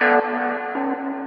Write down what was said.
Música